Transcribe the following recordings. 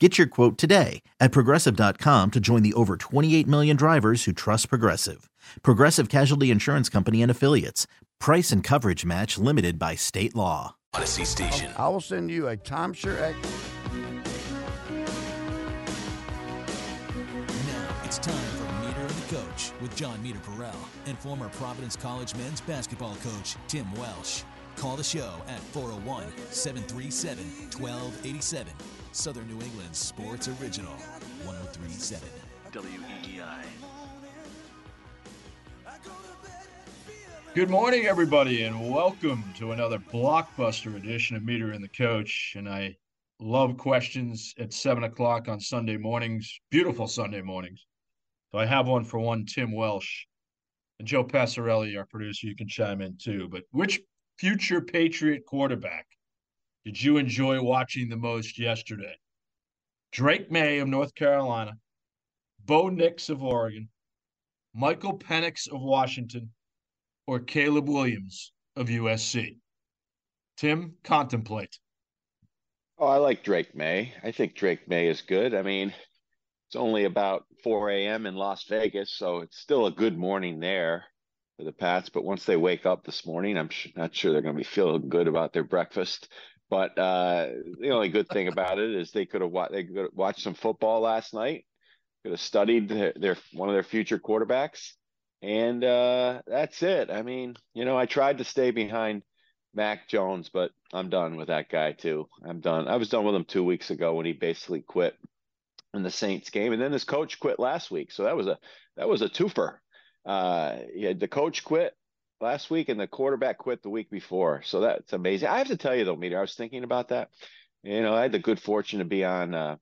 Get your quote today at progressive.com to join the over 28 million drivers who trust Progressive. Progressive Casualty Insurance Company and Affiliates. Price and coverage match limited by state law. Audacy Station. I will send you a timeshare. Ex- Now it's time for Meter and the Coach with Jon Meterperal and former Providence College men's basketball coach Tim Welsh. Call the show at 401 737 1287. Southern New England Sports Original 1037 WEEI. Good morning, everybody, and welcome to another blockbuster edition of Meter and the Coach. And I love questions at seven o'clock on Sunday mornings, beautiful Sunday mornings. So I have one for one Tim Welsh and Joe Passarelli, our producer. You can chime in too. But which future Patriot quarterback did you enjoy watching the most yesterday? Drake Maye of North Carolina, Bo Nix of Oregon, Michael Penix of Washington, or Caleb Williams of USC? Tim, contemplate. Oh, I like Drake Maye. I think Drake Maye is good. I mean, it's only about 4 a.m. in Las Vegas, so it's still a good morning there for the Pats. But once they wake up this morning, I'm not sure they're going to be feeling good about their breakfast. But uh, the only good thing about it is they could have wa- they could watched some football last night. Could have studied their, their one of their future quarterbacks, and uh, that's it. I mean, you know, I tried to stay behind Mac Jones, but I'm done with that guy too. I'm done. I was done with him two weeks ago when he basically quit in the Saints game, and then his coach quit last week. So that was a that was a twofer. Uh, had the coach quit last week and the quarterback quit the week before. So that's amazing. I have to tell you though, Meter, I was thinking about that. You know, I had the good fortune to be on uh,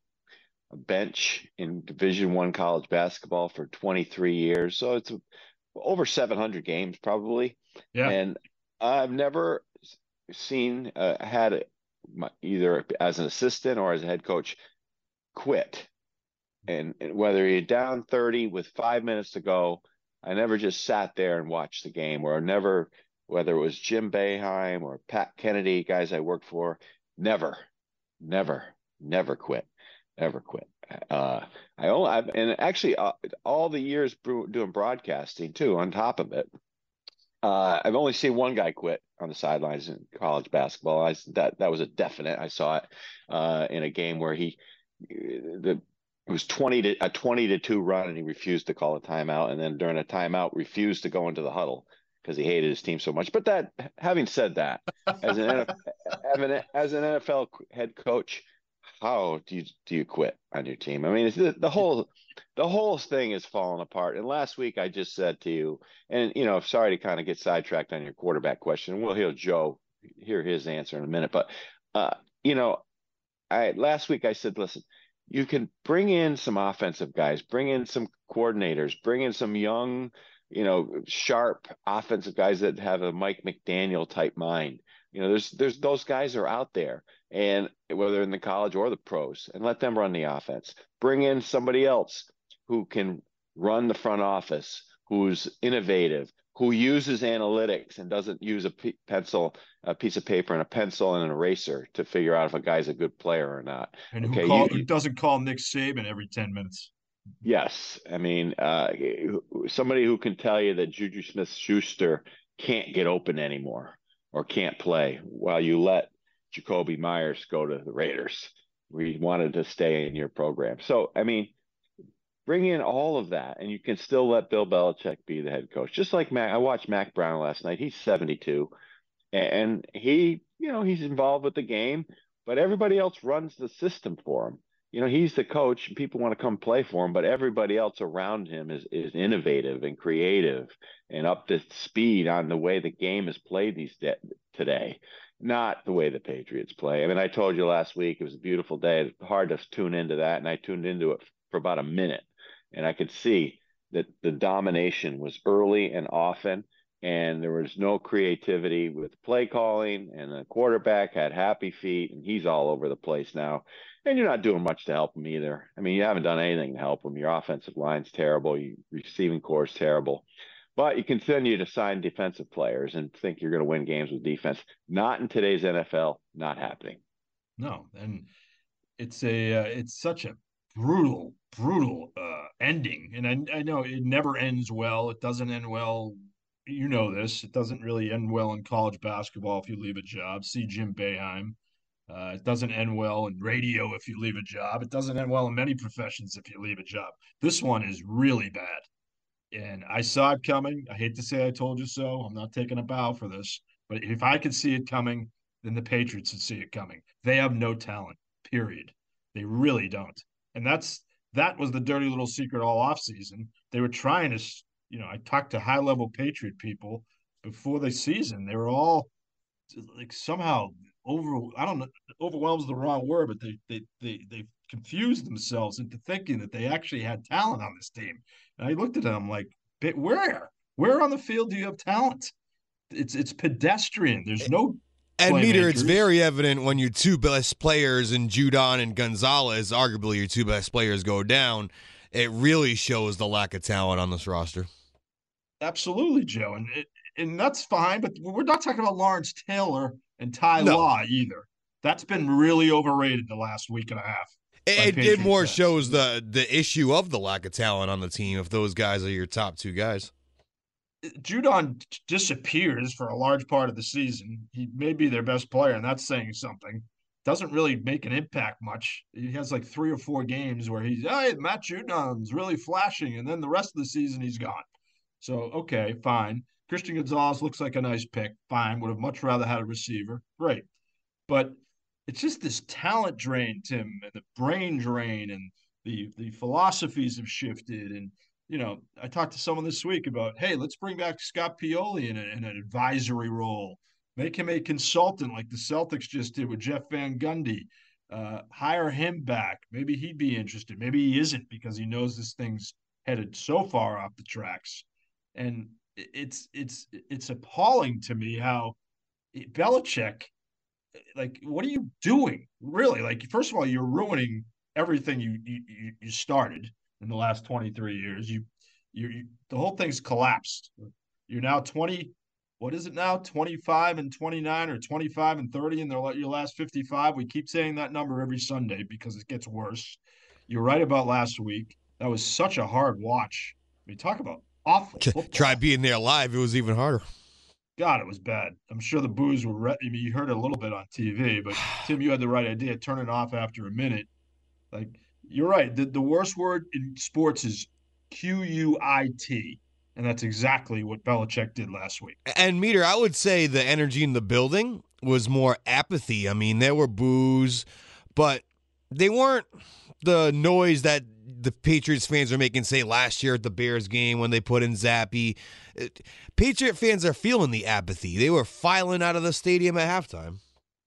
a bench in Division One college basketball for 23 years. So it's over 700 games probably. Yeah. And I've never seen uh, had it either as an assistant or as a head coach quit. And, and whether you're down 30 with five minutes to go, I never just sat there and watched the game, or never, whether it was Jim Boeheim or Pat Kennedy, guys I worked for, never, never, never quit, ever quit. Uh, I only, I've, and actually, uh, all the years doing broadcasting too, on top of it, uh, I've only seen one guy quit on the sidelines in college basketball. I, that that was a definite. I saw it uh, in a game where he the it was 20 to a 20 to 2 run and he refused to call a timeout. And then during a timeout refused to go into the huddle because he hated his team so much. But that having said that as an NFL, as an NFL head coach how do you do you quit on your team? I mean the, the whole the whole thing is falling apart. And last week i just said to you and you know sorry to kind of get sidetracked on your quarterback question. We'll hear joe hear his answer in a minute. But uh you know i last week i said listen you can bring in some offensive guys, bring in some coordinators, bring in some young, you know, sharp offensive guys that have a Mike McDaniel type mind. You know, there's there's those guys are out there, and whether in the college or the pros, and let them run the offense. Bring in somebody else who can run the front office, who's innovative, who uses analytics and doesn't use a p- pencil, a piece of paper and a pencil and an eraser to figure out if a guy's a good player or not. And who, call, you, who doesn't call Nick Saban every 10 minutes. Yes. I mean, uh, somebody who can tell you that Juju Smith Schuster can't get open anymore or can't play while you let Jakobi Meyers go to the Raiders. We wanted to stay in your program. So, I mean, bring in all of that, and you can still let Bill Belichick be the head coach. Just like Mac, I watched Mack Brown last night. He's 72, and he, you know, he's involved with the game, but everybody else runs the system for him. You know, he's the coach, and people want to come play for him, but everybody else around him is is innovative and creative and up to speed on the way the game is played these de- today not the way the Patriots play. I mean, I told you last week it was a beautiful day. Hard to tune into that, and I tuned into it for about a minute, and I could see that the domination was early and often, and there was no creativity with play calling, and the quarterback had happy feet, and he's all over the place now. And you're not doing much to help him either. I mean, you haven't done anything to help him. Your offensive line's terrible. Your receiving corps is terrible. But you continue to sign defensive players and think you're going to win games with defense. Not in today's NFL. Not happening. No, and it's a uh, it's such a brutal, brutal uh, ending. And I, I know it never ends well. It doesn't end well. You know this. It doesn't really end well in college basketball if you leave a job. See Jim Boeheim. Uh, it doesn't end well in radio if you leave a job. It doesn't end well in many professions if you leave a job. This one is really bad. And I saw it coming. I hate to say I told you so. I'm not taking a bow for this. But if I could see it coming, then the Patriots would see it coming. They have no talent, period. They really don't and that's that was the dirty little secret all off season. They were trying to, you know, I talked to high level Patriot people before the season. They were all like somehow over. I don't know, overwhelms the wrong word, but they they they they confused themselves into thinking that they actually had talent on this team. And I looked at them like, where where on the field do you have talent? It's it's pedestrian. There's no and meter, it's very evident when your two best players in Judon and Gonzalez, arguably your two best players, go down. It really shows the lack of talent on this roster. Absolutely, Joe, and it, and that's fine. But we're not talking about Lawrence Taylor and Ty no. Law either. That's been really overrated the last week and a half. It, it more fans. shows the the issue of the lack of talent on the team if those guys are your top two guys. Judon disappears for a large part of the season. He may be their best player, and that's saying something. Doesn't really make an impact much. He has like three or four games where he's, hey, Matt Judon's really flashing, and then the rest of the season he's gone. So okay, fine. Christian Gonzalez looks like a nice pick. Fine. Would have much rather had a receiver. Great. But it's just this talent drain, Tim, and the brain drain, and the the philosophies have shifted, and you know, I talked to someone this week about, hey, let's bring back Scott Pioli in, a, in an advisory role, make him a consultant like the Celtics just did with Jeff Van Gundy. Uh, hire him back. Maybe he'd be interested. Maybe he isn't because he knows this thing's headed so far off the tracks. And it's it's it's appalling to me how Belichick, like, what are you doing? Really? Like, first of all, you're ruining everything you you, you started in the last 23 years. You, you, you the whole thing's collapsed. You're now 20. What is it now? 25 and 29 or 25 and 30 in their your last 55. We keep saying that number every Sunday because it gets worse. You're right about last week. That was such a hard watch. I mean, talk about awful. Football. Try being there live. It was even harder. God, it was bad. I'm sure the boos were. Re- I mean, you heard it a little bit on TV, but Tim, you had the right idea. Turn it off after a minute. Like you're right. The, the worst word in sports is Q U I T. And that's exactly what Belichick did last week. And Meter, I would say the energy in the building was more apathy. I mean, there were boos, but they weren't the noise that the Patriots fans are making, say, last year at the Bears game when they put in Zappe. Patriot fans are feeling the apathy. They were filing out of the stadium at halftime.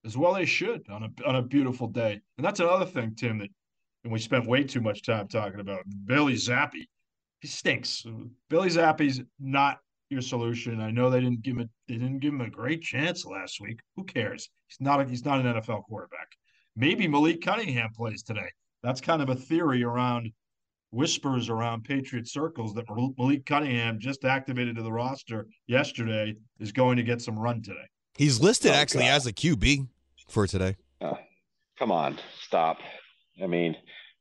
As well, they should on a on a beautiful day. And that's another thing, Tim, that and we spent way too much time talking about Billy Zappe. He stinks. Billy Zappe's not your solution. I know they didn't give him a, they didn't give him a great chance last week. Who cares? He's not a, he's not an NFL quarterback. Maybe Malik Cunningham plays today. That's kind of a theory around whispers around Patriot circles that Malik Cunningham just activated to the roster yesterday is going to get some run today. He's listed oh, actually God. as a QB for today. Uh, come on, stop. I mean,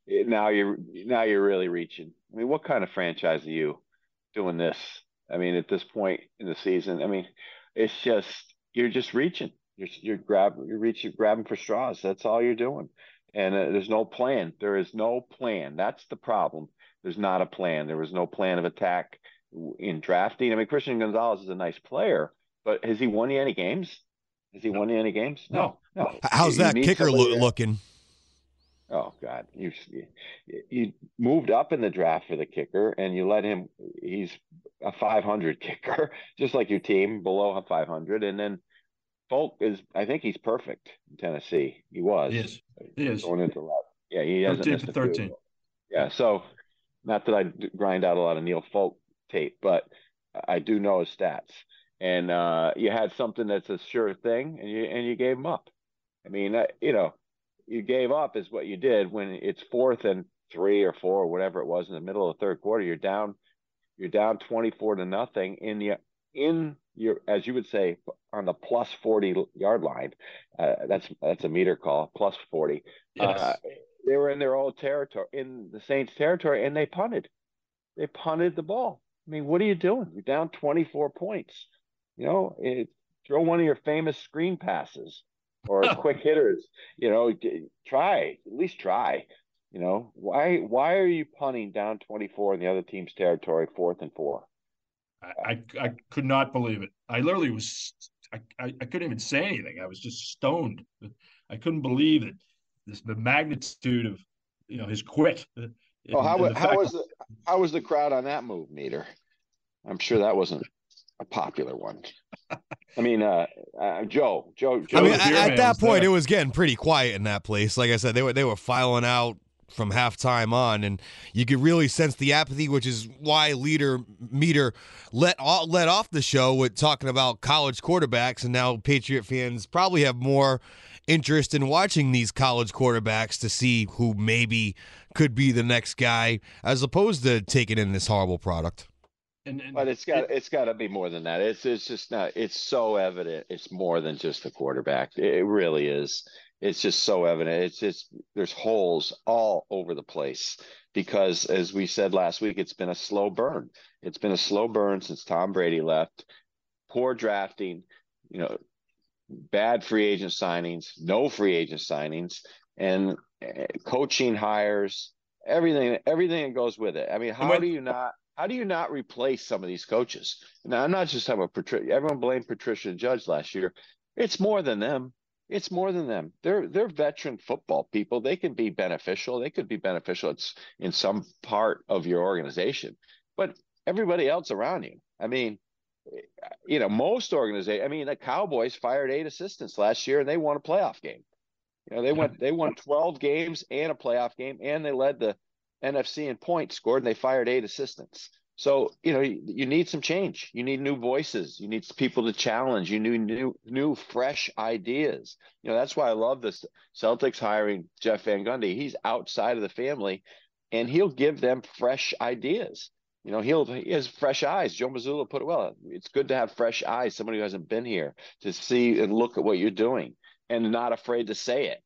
now you're now you're really reaching. I mean, what kind of franchise are you doing this? I mean, at this point in the season, I mean, it's just you're just reaching. You're you're grabbing, you're reaching, grabbing for straws. That's all you're doing. and uh, there's no plan. There is no plan. That's the problem. There's not a plan. There was no plan of attack in drafting. I mean, Christian Gonzalez is a nice player, but has he won you any games? Has he no. won you any games? No, no. How's you, that you kicker lo- looking? Oh God, you you moved up in the draft for the kicker, and you let him. He's a 500 kicker, just like your team below a 500, and then Folk is. I think he's perfect in Tennessee. He was. He is. He is going into left. Yeah, he hasn't 13 missed to 13. Yeah, so not that I grind out a lot of Neil Folk tape, but I do know his stats. And uh, you had something that's a sure thing, and you and you gave him up. I mean, you know, you gave up is what you did when it's fourth and three or four or whatever it was in the middle of the third quarter. You're down, you're down twenty four to nothing in the in your as you would say on the plus forty yard line. Uh, that's that's a meter call plus forty. Yes. Uh, they were in their old territory, in the Saints' territory, and they punted. They punted the ball. I mean, what are you doing? You're down 24 points. You know, it, throw one of your famous screen passes or quick hitters. You know, try at least try. You know, why why are you punting down 24 in the other team's territory, fourth and four? I, I, I could not believe it. I literally was I, I, I couldn't even say anything. I was just stoned. I couldn't believe it. This the magnitude of you know his quit. Oh, how, how was the how was the crowd on that move meter? I'm sure that wasn't a popular one. I mean, uh, uh, Joe, Joe, Joe. I mean, at, at that point, there. it was getting pretty quiet in that place. Like I said, they were they were filing out from halftime on, and you could really sense the apathy, which is why leader meter let off, let off the show with talking about college quarterbacks, and now Patriot fans probably have more interest in watching these college quarterbacks to see who maybe could be the next guy, as opposed to taking in this horrible product. And, and but it's got it, has got to be more than that. It's it's just not. It's so evident. It's more than just the quarterback. It really is. It's just so evident. It's just there's holes all over the place because, as we said last week, it's been a slow burn. It's been a slow burn since Tom Brady left. Poor drafting. You know, bad free agent signings, no free agent signings, and eh, coaching hires, everything, everything that goes with it. I mean, how do you not? How do you not replace some of these coaches? Now, I'm not just talking about Patricia. Everyone blamed Patricia Judge last year. It's more than them. It's more than them. They're they're veteran football people. They can be beneficial. They could be beneficial it's in some part of your organization, but everybody else around you. I mean, eh, you know, most organizations. I mean, the Cowboys fired eight assistants last year, and they won a playoff game. You know, they went they won twelve games and a playoff game, and they led the NFC in points scored, and they fired eight assistants. So you know, you, you need some change. You need new voices. You need people to challenge. You need new new fresh ideas. You know, that's why I love this Celtics hiring Jeff Van Gundy. He's outside of the family, and he'll give them fresh ideas you know, he'll he has fresh eyes. Joe Mazzulla put it well. It's good to have fresh eyes, somebody who hasn't been here to see and look at what you're doing and not afraid to say it.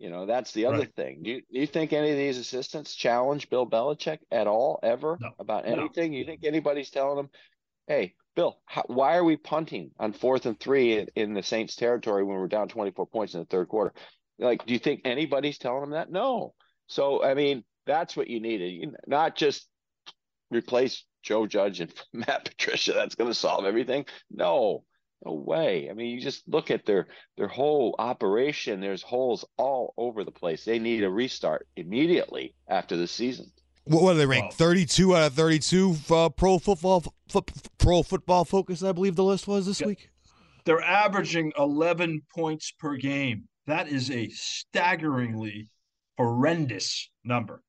You know, that's the other right. thing. Do you, do you think any of these assistants challenge Bill Belichick at all, ever no. about anything? No. You think anybody's telling them, hey, Bill, how, why are we punting on fourth and three in, in the Saints territory when we're down 24 points in the third quarter? Like, do you think anybody's telling them that? No. So, I mean, that's what you needed. Not just replace Joe Judge and Matt Patricia. That's going to solve everything. No, no way. I mean, you just look at their their whole operation. There's holes all over the place. They need a restart immediately after the season. What, what are they ranked? 32 out of 32 uh, pro football pro football focus. I believe the list was this yeah. week. They're averaging 11 points per game. That is a staggeringly horrendous number.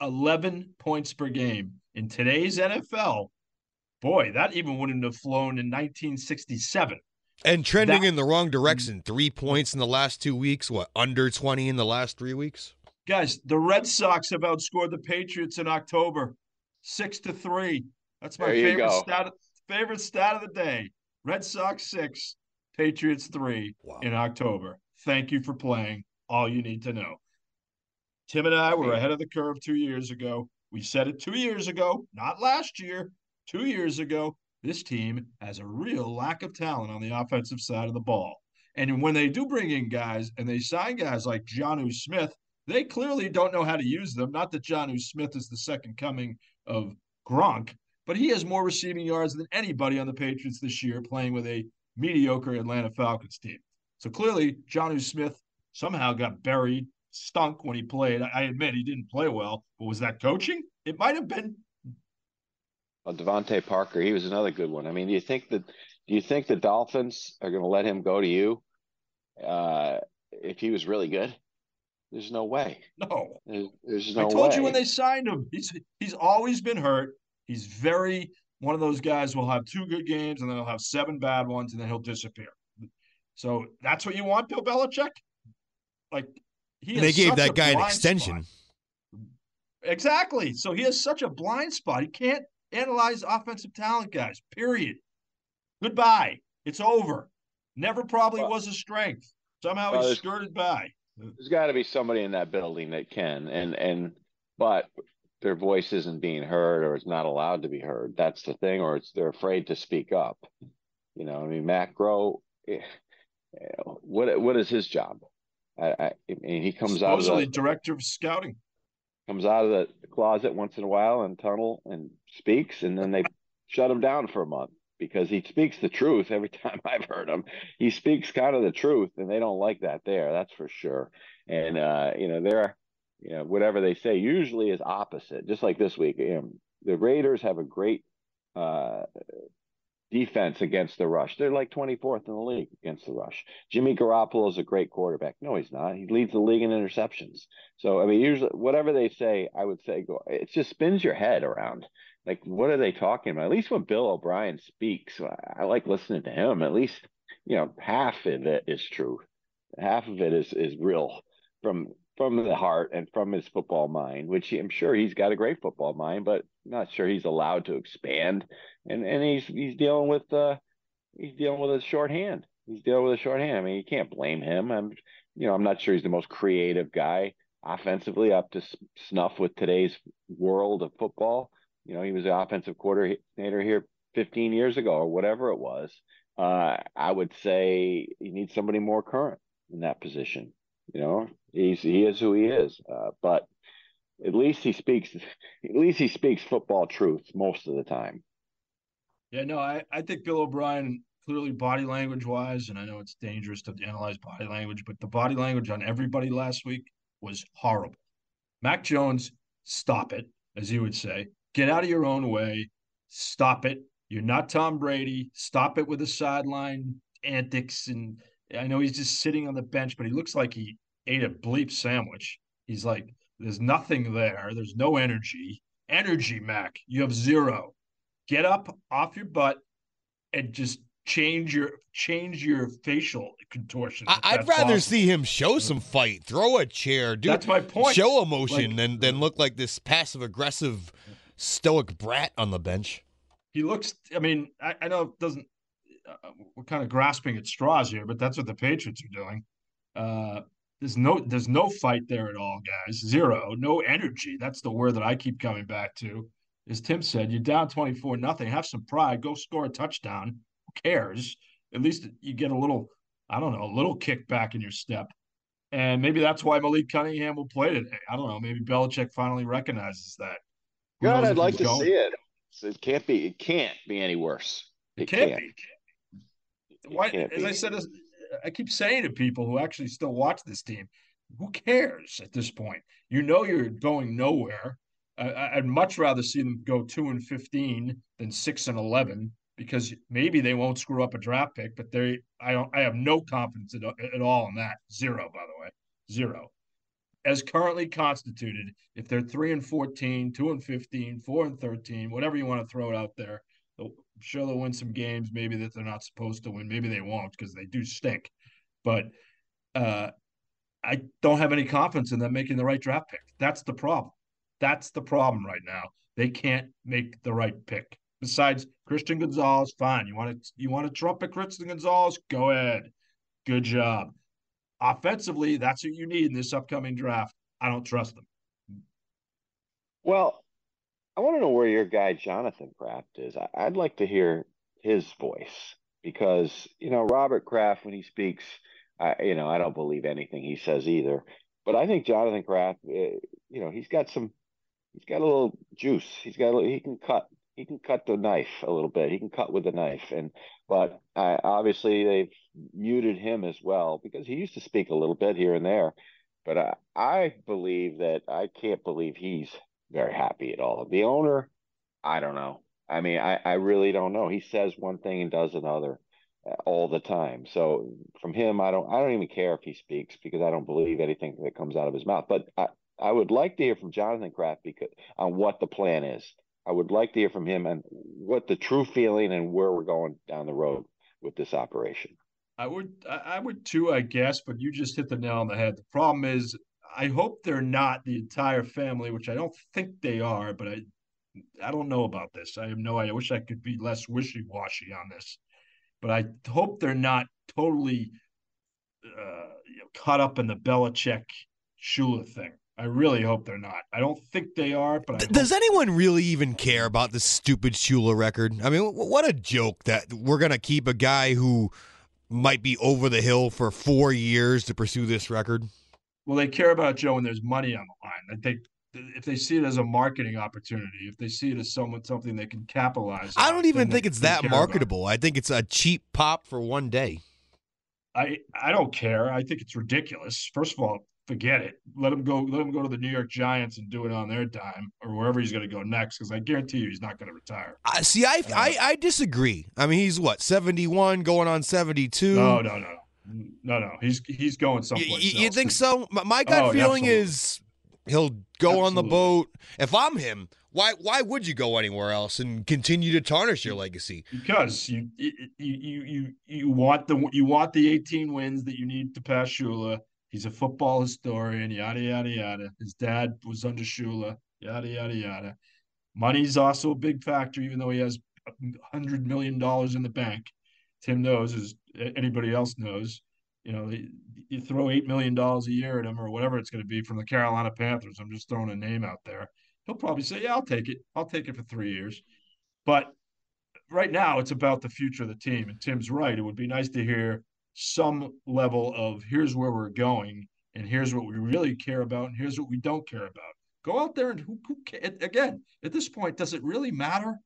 11 points per game in today's NFL, boy, that even wouldn't have flown in 1967. And trending that, in the wrong direction. Mm. Three points in the last two weeks. What, under 20 in the last three weeks? Guys, the Red Sox have outscored the Patriots in October, six to three. That's my favorite stat. Favorite stat of the day: Red Sox six, Patriots three wow. in October. Thank you for playing. All you need to know. Tim and I were ahead of the curve two years ago. We said it two years ago, not last year, two years ago. This team has a real lack of talent on the offensive side of the ball. And when they do bring in guys and they sign guys like Jonnu Smith, They clearly don't know how to use them. Not that Jonnu Smith is the second coming of Gronk, but he has more receiving yards than anybody on the Patriots this year playing with a mediocre Atlanta Falcons team. So clearly, Jonnu Smith somehow got buried, stunk when he played. I admit he didn't play well, but was that coaching? It might have been. Well, DeVante Parker, he was another good one. I mean, do you think that do you think the Dolphins are going to let him go to you uh, if he was really good? There's no way. No. There's, there's no I told way. you when they signed him. He's he's always been hurt. He's very one of those guys will have two good games and then he'll have seven bad ones and then he'll disappear. So that's what you want, Bill Belichick. Like he And they gave that guy an extension. Spot. Exactly. So he has such a blind spot. He can't analyze offensive talent, guys. Period. Goodbye. It's over. Never probably well, was a strength. Somehow well, he skirted by. There's got to be somebody in that building that can, and and but their voice isn't being heard or it's not allowed to be heard. That's the thing, or it's they're afraid to speak up. You know, I mean, Matt Groh, eh, what what is his job? I, I, I mean, he comes Supposedly out the director of scouting. Comes out of the closet once in a while and tunnel and speaks, and then they shut him down for a month because he speaks the truth every time I've heard him. He speaks kind of the truth, and they don't like that there. That's for sure. And uh, you know, they're you know whatever they say usually is opposite. Just like this week, you know, the Raiders have a great uh, defense against the rush. They're like 24th in the league against the rush. Jimmy Garoppolo is a great quarterback. No, he's not. He leads the league in interceptions. So I mean, usually whatever they say, I would say go. It just spins your head around. Like, what are they talking about? At least when Bill O'Brien speaks, I like listening to him. At least, you know, half of it is true. Half of it is is real from from the heart and from his football mind, which I'm sure he's got a great football mind, but not sure he's allowed to expand. And and he's he's dealing with uh he's dealing with a short hand. He's dealing with a short hand. I mean, you can't blame him. I'm you know I'm not sure he's the most creative guy offensively up to snuff with today's world of football. You know, he was the offensive coordinator here 15 years ago or whatever it was. Uh, I would say he needs somebody more current in that position. You know, he's he is who he is. Uh, but at least he speaks. At least he speaks football truth most of the time. Yeah, no, I I think Bill O'Brien clearly body language wise, and I know it's dangerous to analyze body language, but the body language on everybody last week was horrible. Mac Jones, stop it, as you would say. Get out of your own way. Stop it. You're not Tom Brady. Stop it with the sideline antics and I know he's just sitting on the bench, but he looks like he ate a bleep sandwich. He's like, there's nothing there. There's no energy. Energy, Mac. You have zero. Get up off your butt and just change your change your facial contortion. I, would rather possible. see him show some fight, throw a chair, do that's my point. Show emotion like, than than look like this passive aggressive stoic brat on the bench. He looks. I mean, I, I know it doesn't uh, we're kind of grasping at straws here, but that's what the Patriots are doing. Uh, there's no there's no fight there at all, guys. Zero, no energy. That's the word that I keep coming back to. As Tim said, you're down 24 nothing. Have some pride. Go score a touchdown. Who cares? At least you get a little, I don't know, a little kick back in your step. And maybe that's why Malik Cunningham will play today. I don't know. Maybe Belichick finally recognizes that. Who God, I'd like to going? see it. It can't be. It can't be any worse. It, it can't, can't be why, as I said, I keep saying to people who actually still watch this team, who cares at this point? You know you're going nowhere. I, I'd much rather see them go two and fifteen than six and eleven because maybe they won't screw up a draft pick, but they I don't I have no confidence at, at all in that. Zero, by the way, zero. As currently constituted, if they're three and 14, two and 15, four and 13, whatever you want to throw it out there, sure they'll win some games maybe that they're not supposed to win. Maybe they won't because they do stink. But uh, I don't have any confidence in them making the right draft pick. That's the problem. That's the problem right now. They can't make the right pick. Besides Christian Gonzalez, fine. You want to you want to trumpet Christian Gonzalez? Go ahead. Good job. Offensively, that's what you need in this upcoming draft. I don't trust them. Well, I want to know where your guy Jonathan Kraft is. I, would like to hear his voice because you know Robert Kraft when he speaks, I you know I don't believe anything he says either. but I think Jonathan Kraft, uh, you know, he's got some, he's got a little juice. He's got, a, he can cut, he can cut the knife a little bit. He can cut with the knife, and but I, obviously they've muted him as well because he used to speak a little bit here and there. But I, I believe that I can't believe he's very happy at all. The owner, I don't know. I mean, I, I really don't know. He says one thing and does another uh, all the time. So from him, I don't I don't even care if he speaks because I don't believe anything that comes out of his mouth. But I, I would like to hear from Jonathan Kraft because on what the plan is. I would like to hear from him and what the true feeling and where we're going down the road with this operation. I would I would too, I guess, but you just hit the nail on the head. The problem is I hope they're not the entire family, which I don't think they are, but I I don't know about this. I have no idea. I wish I could be less wishy washy on this, but I hope they're not totally uh, you know, caught up in the Belichick Shula thing. I really hope they're not. I don't think they are, but does anyone really even care about the stupid Shula record? I mean, what a joke that we're gonna keep a guy who might be over the hill for four years to pursue this record. Well, they care about Joe when there's money on the line. I think if they see it as a marketing opportunity, if they see it as someone something they can capitalize. I don't on, even think it's that marketable. I think it's a cheap pop for one day. I I don't care. I think it's ridiculous. First of all, forget it. Let him go. Let him go to the New York Giants and do it on their dime, or wherever he's going to go next. Because I guarantee you, he's not going to retire. Uh, see, I, uh, I I disagree. I mean, he's what seventy one, going on seventy two. No, no, no, no, no. He's he's going someplace. You, you think so? My gut oh, feeling absolutely. is he'll go Absolutely. on the boat. If I'm him, why why would you go anywhere else and continue to tarnish your legacy? Because you you you you you want the you want the 18 wins that you need to pass Shula. He's a football historian, yada yada yada. His dad was under Shula, yada yada yada. Money's also a big factor, even though he has hundred million dollars in the bank. Tim knows, as anybody else knows. You know, you throw eight million dollars a year at him or whatever it's going to be from the Carolina Panthers. I'm just throwing a name out there. He'll probably say, "Yeah, I'll take it. I'll take it for three years." But right now, it's about the future of the team. And Tim's right. It would be nice to hear some level of here's where we're going, and here's what we really care about, and here's what we don't care about. Go out there and who, who again at this point does it really matter?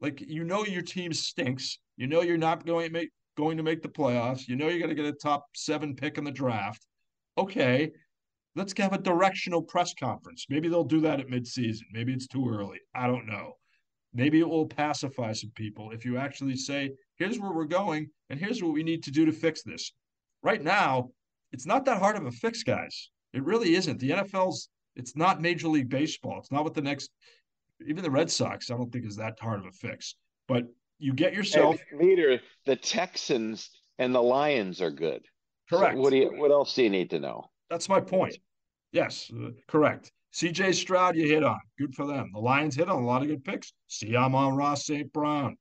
Like you know your team stinks. You know you're not going to make going to make the playoffs. You know you're going to get a top seven pick in the draft. Okay, let's have a directional press conference. Maybe they'll do that at midseason. Maybe it's too early. I don't know. Maybe it will pacify some people if you actually say, here's where we're going, and here's what we need to do to fix this. Right now, it's not that hard of a fix, guys. It really isn't. The NFL's, it's not Major League Baseball. It's not what the next, even the Red Sox, I don't think is that hard of a fix. But you get yourself leader. The Texans and the Lions are good. Correct. So what do you? What else do you need to know? That's my point. Yes, uh, correct. C.J. Stroud, you hit on. Good for them. The Lions hit on a lot of good picks. See, Amon-Ra St. Brown.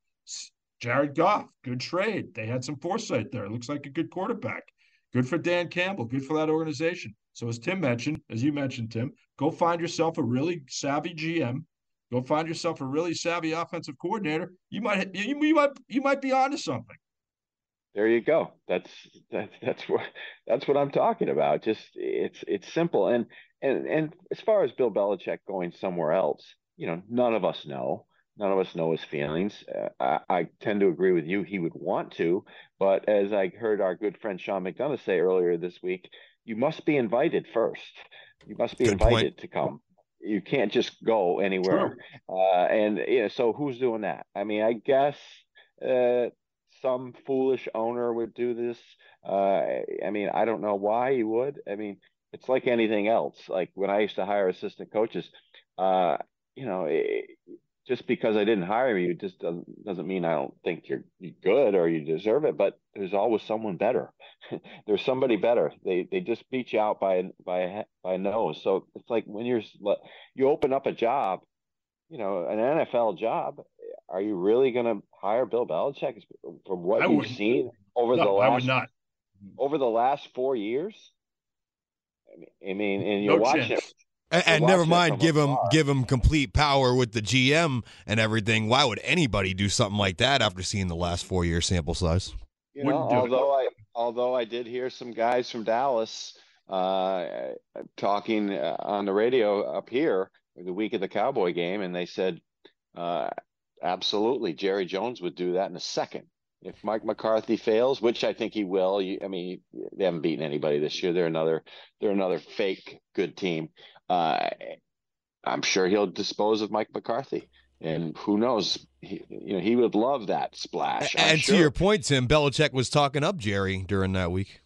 Jared Goff, good trade. They had some foresight there. Looks like a good quarterback. Good for Dan Campbell. Good for that organization. So, as Tim mentioned, as you mentioned, Tim, go find yourself a really savvy GM Go find yourself a really savvy offensive coordinator. You might you, you might you might be onto something. There you go. That's that's that's what that's what I'm talking about. Just it's it's simple and and and as far as Bill Belichick going somewhere else, you know, none of us know. None of us know his feelings. Uh, I, I, tend to agree with you. He would want to, but as I heard our good friend Sean McDonough say earlier this week, you must be invited first. You must be good invited point. to come you can't just go anywhere. Uh, and you know, so who's doing that? I mean, I guess uh, some foolish owner would do this. Uh, I mean, I don't know why he would. I mean, it's like anything else. Like when I used to hire assistant coaches, uh, you know, it, just because I didn't hire you just doesn't doesn't mean I don't think you're, you're good or you deserve it. But there's always someone better. there's somebody better. They they just beat you out by by by a nose. So it's like when you're you open up a job, you know, an NFL job. Are you really going to hire Bill Belichick from what I you've seen over no, the last? I would not. Over the last four years. I mean, and you're no watching chance. it and, and never mind, give him give him complete power with the GM and everything. Why would anybody do something like that after seeing the last four year sample size? You know, although I although I did hear some guys from Dallas uh, talking uh, on the radio up here the week of the Cowboy game, and they said, uh, absolutely, Jerry Jones would do that in a second. If Mike McCarthy fails, which I think he will, you, I mean, they haven't beaten anybody this year. They're another, they're another fake good team. Uh, I'm sure he'll dispose of Mike McCarthy. And who knows? He, you know, he would love that splash. I'm and sure. to your point, Tim, Belichick was talking up Jerry during that week.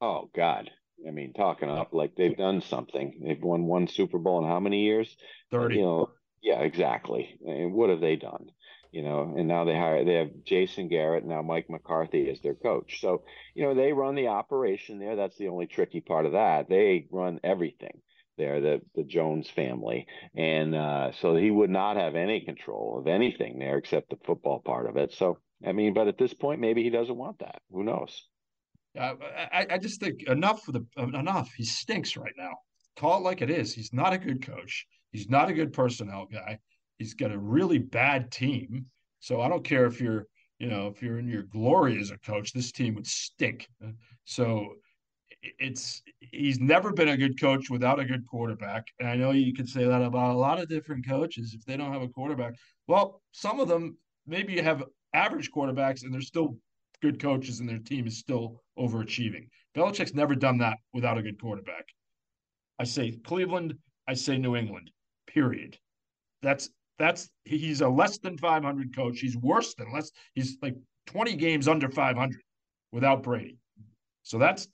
Oh God. I mean, talking up like they've done something. They've won one Super Bowl in how many years? 30. You know, yeah, exactly. And what have they done? You know, and now they hire they have Jason Garrett, now Mike McCarthy as their coach. So, you know, they run the operation there. That's the only tricky part of that. They run everything there, the the Jones family. And uh, so he would not have any control of anything there except the football part of it. So I mean, but at this point maybe he doesn't want that. Who knows? Uh, I, I just think enough for the enough. He stinks right now. Call it like it is. He's not a good coach. He's not a good personnel guy. He's got a really bad team. So I don't care if you're, you know, if you're in your glory as a coach, this team would stink. So it's he's never been a good coach without a good quarterback. And I know you could say that about a lot of different coaches if they don't have a quarterback. Well, some of them maybe have average quarterbacks and they're still good coaches and their team is still overachieving. Belichick's never done that without a good quarterback. I say Cleveland, I say New England. Period. That's that's he's a less than 500 coach. He's worse than less. He's like 20 games under 500 without Brady. So that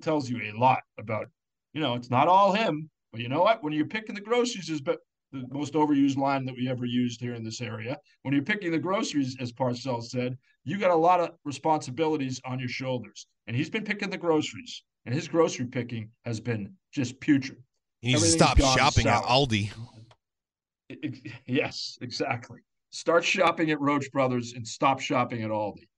tells you a lot about, you know, it's not all him, but you know what? When you're picking the groceries, is but the most overused line that we ever used here in this area. When you're picking the groceries, as Parcells said, you got a lot of responsibilities on your shoulders. And he's been picking the groceries, and his grocery picking has been just putrid. He needs to stop shopping south. at Aldi. It, it, yes, exactly. Start shopping at Roche Brothers and stop shopping at Aldi.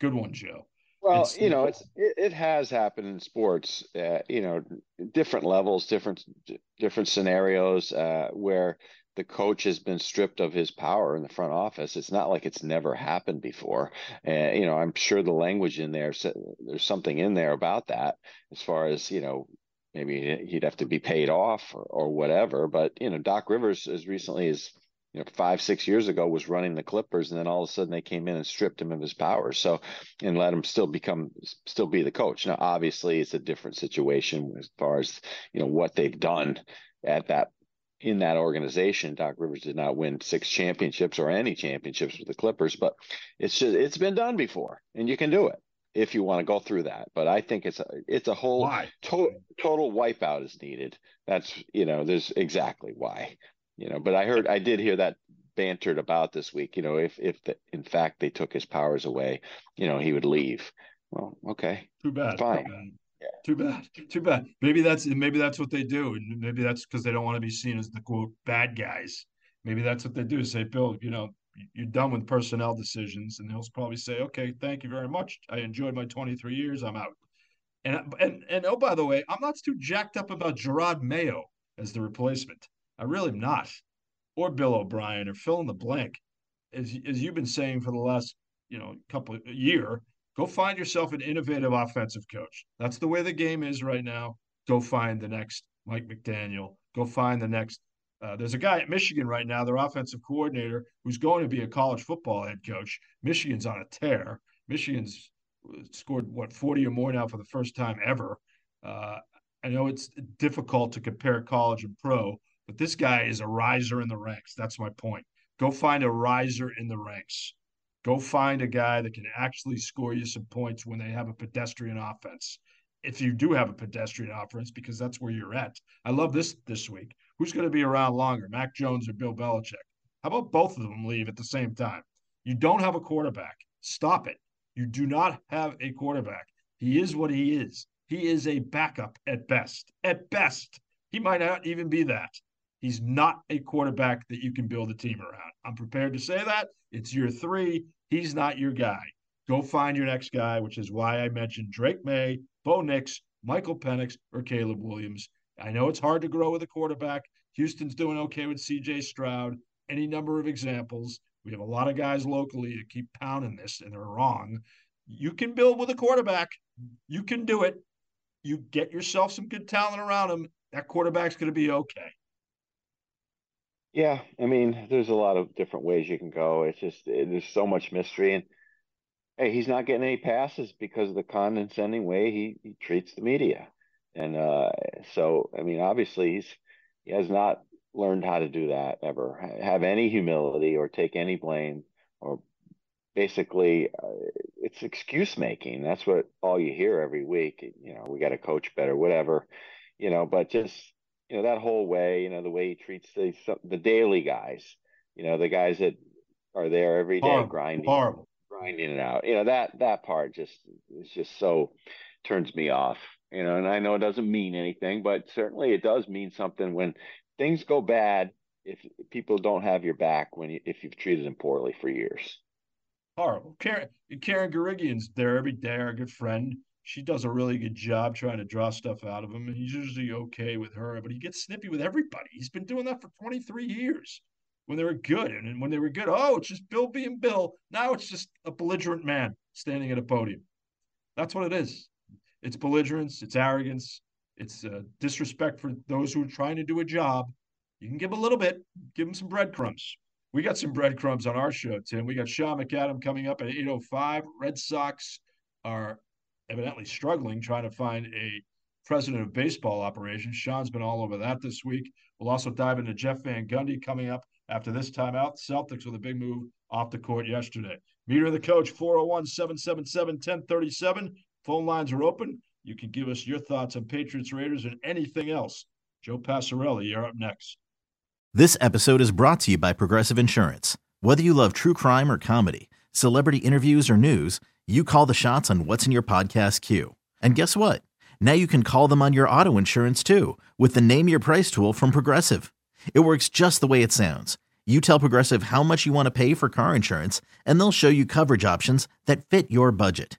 Good one, Joe. Well, it's, you know, it's it, it, has happened in sports. Uh, you know, different levels, different different scenarios uh, where the coach has been stripped of his power in the front office. It's not like it's never happened before. And uh, you know, I'm sure the language in there, there's something in there about that, as far as you know, maybe he'd have to be paid off or, or whatever. But you know, Doc Rivers, as recently as you know, five, six years ago was running the Clippers, and then all of a sudden they came in and stripped him of his powers. So, and let him still become, still be the coach. Now, obviously, it's a different situation as far as you know what they've done at that in that organization. Doc Rivers did not win six championships or any championships with the Clippers, but it's just it's been done before, and you can do it if you want to go through that. But I think it's a it's a whole total total wipeout is needed. That's you know, there's exactly why you know but i heard i did hear that bantered about this week you know if if the, in fact they took his powers away you know he would leave well okay too bad fine too bad. Yeah. Too bad. Too bad. Maybe that's maybe that's what they do, and maybe that's because they don't want to be seen as the quote bad guys. Maybe that's what they do. Say, Bill, you know, you're done with personnel decisions, and he'll probably say, "Okay, thank you very much. I enjoyed my 23 years. I'm out." And and and oh, by the way, I'm not too jacked up about Jerod Mayo as the replacement. I really am not. Or Bill O'Brien or fill in the blank. As, as you've been saying for the last, you know, couple year, go find yourself an innovative offensive coach. That's the way the game is right now. Go find the next Mike McDaniel. Go find the next. Uh, there's a guy at Michigan right now, their offensive coordinator, who's going to be a college football head coach. Michigan's on a tear. Michigan's scored what 40 or more now for the first time ever. Uh, I know it's difficult to compare college and pro, but this guy is a riser in the ranks. That's my point. Go find a riser in the ranks. Go find a guy that can actually score you some points when they have a pedestrian offense. If you do have a pedestrian offense, because that's where you're at. I love this this week. Who's going to be around longer, Mac Jones or Bill Belichick? How about both of them leave at the same time? You don't have a quarterback. Stop it. You do not have a quarterback. He is what he is. He is a backup at best. At best, he might not even be that. He's not a quarterback that you can build a team around. I'm prepared to say that. It's year three. He's not your guy. Go find your next guy, which is why I mentioned Drake Maye, Bo Nix, Michael Penix, or Caleb Williams. I know it's hard to grow with a quarterback. Houston's doing okay with CJ Stroud. Any number of examples. We have a lot of guys locally that keep pounding this, and they're wrong. You can build with a quarterback. You can do it. you get yourself some good talent around him, that quarterback's going to be okay. Yeah, I mean, there's a lot of different ways you can go. It's just it, there's so much mystery, and hey, he's not getting any passes because of the condescending way he, he treats the media, and uh, so I mean, obviously he's he has not learned how to do that ever, have any humility or take any blame, or basically uh, it's excuse making. That's what all you hear every week. You know, we got to coach better, whatever, you know, but just you know that whole way you know the way he treats the the daily guys you know the guys that are there every day horrible, grinding horrible. grinding it out you know that that part just is just so turns me off you know and i know it doesn't mean anything but certainly it does mean something when things go bad if people don't have your back when you, if you've treated them poorly for years horrible karen karen Guregian's there every day our good friend she does a really good job trying to draw stuff out of him, and he's usually okay with her. But he gets snippy with everybody. He's been doing that for 23 years when they were good, and when they were good, oh, it's just Bill being Bill. Now it's just a belligerent man standing at a podium. That's what it is. It's belligerence. It's arrogance. It's uh, disrespect for those who are trying to do a job. You can give a little bit, give them some breadcrumbs. We got some breadcrumbs on our show, Tim. We got Sean McAdam coming up at 8.05. Red Sox are evidently struggling trying to find a president of baseball operations. Sean's been all over that this week. We'll also dive into Jeff Van Gundy coming up after this timeout. Celtics with a big move off the court yesterday. Meter the coach 401 777 1037. Phone lines are open. You can give us your thoughts on Patriots Raiders and anything else. Joe Passarelli, you're up next. This episode is brought to you by Progressive Insurance. Whether you love true crime or comedy, celebrity interviews or news, you call the shots on what's in your podcast queue. And guess what? Now you can call them on your auto insurance too with the Name Your Price tool from Progressive. It works just the way it sounds. You tell Progressive how much you want to pay for car insurance, and they'll show you coverage options that fit your budget.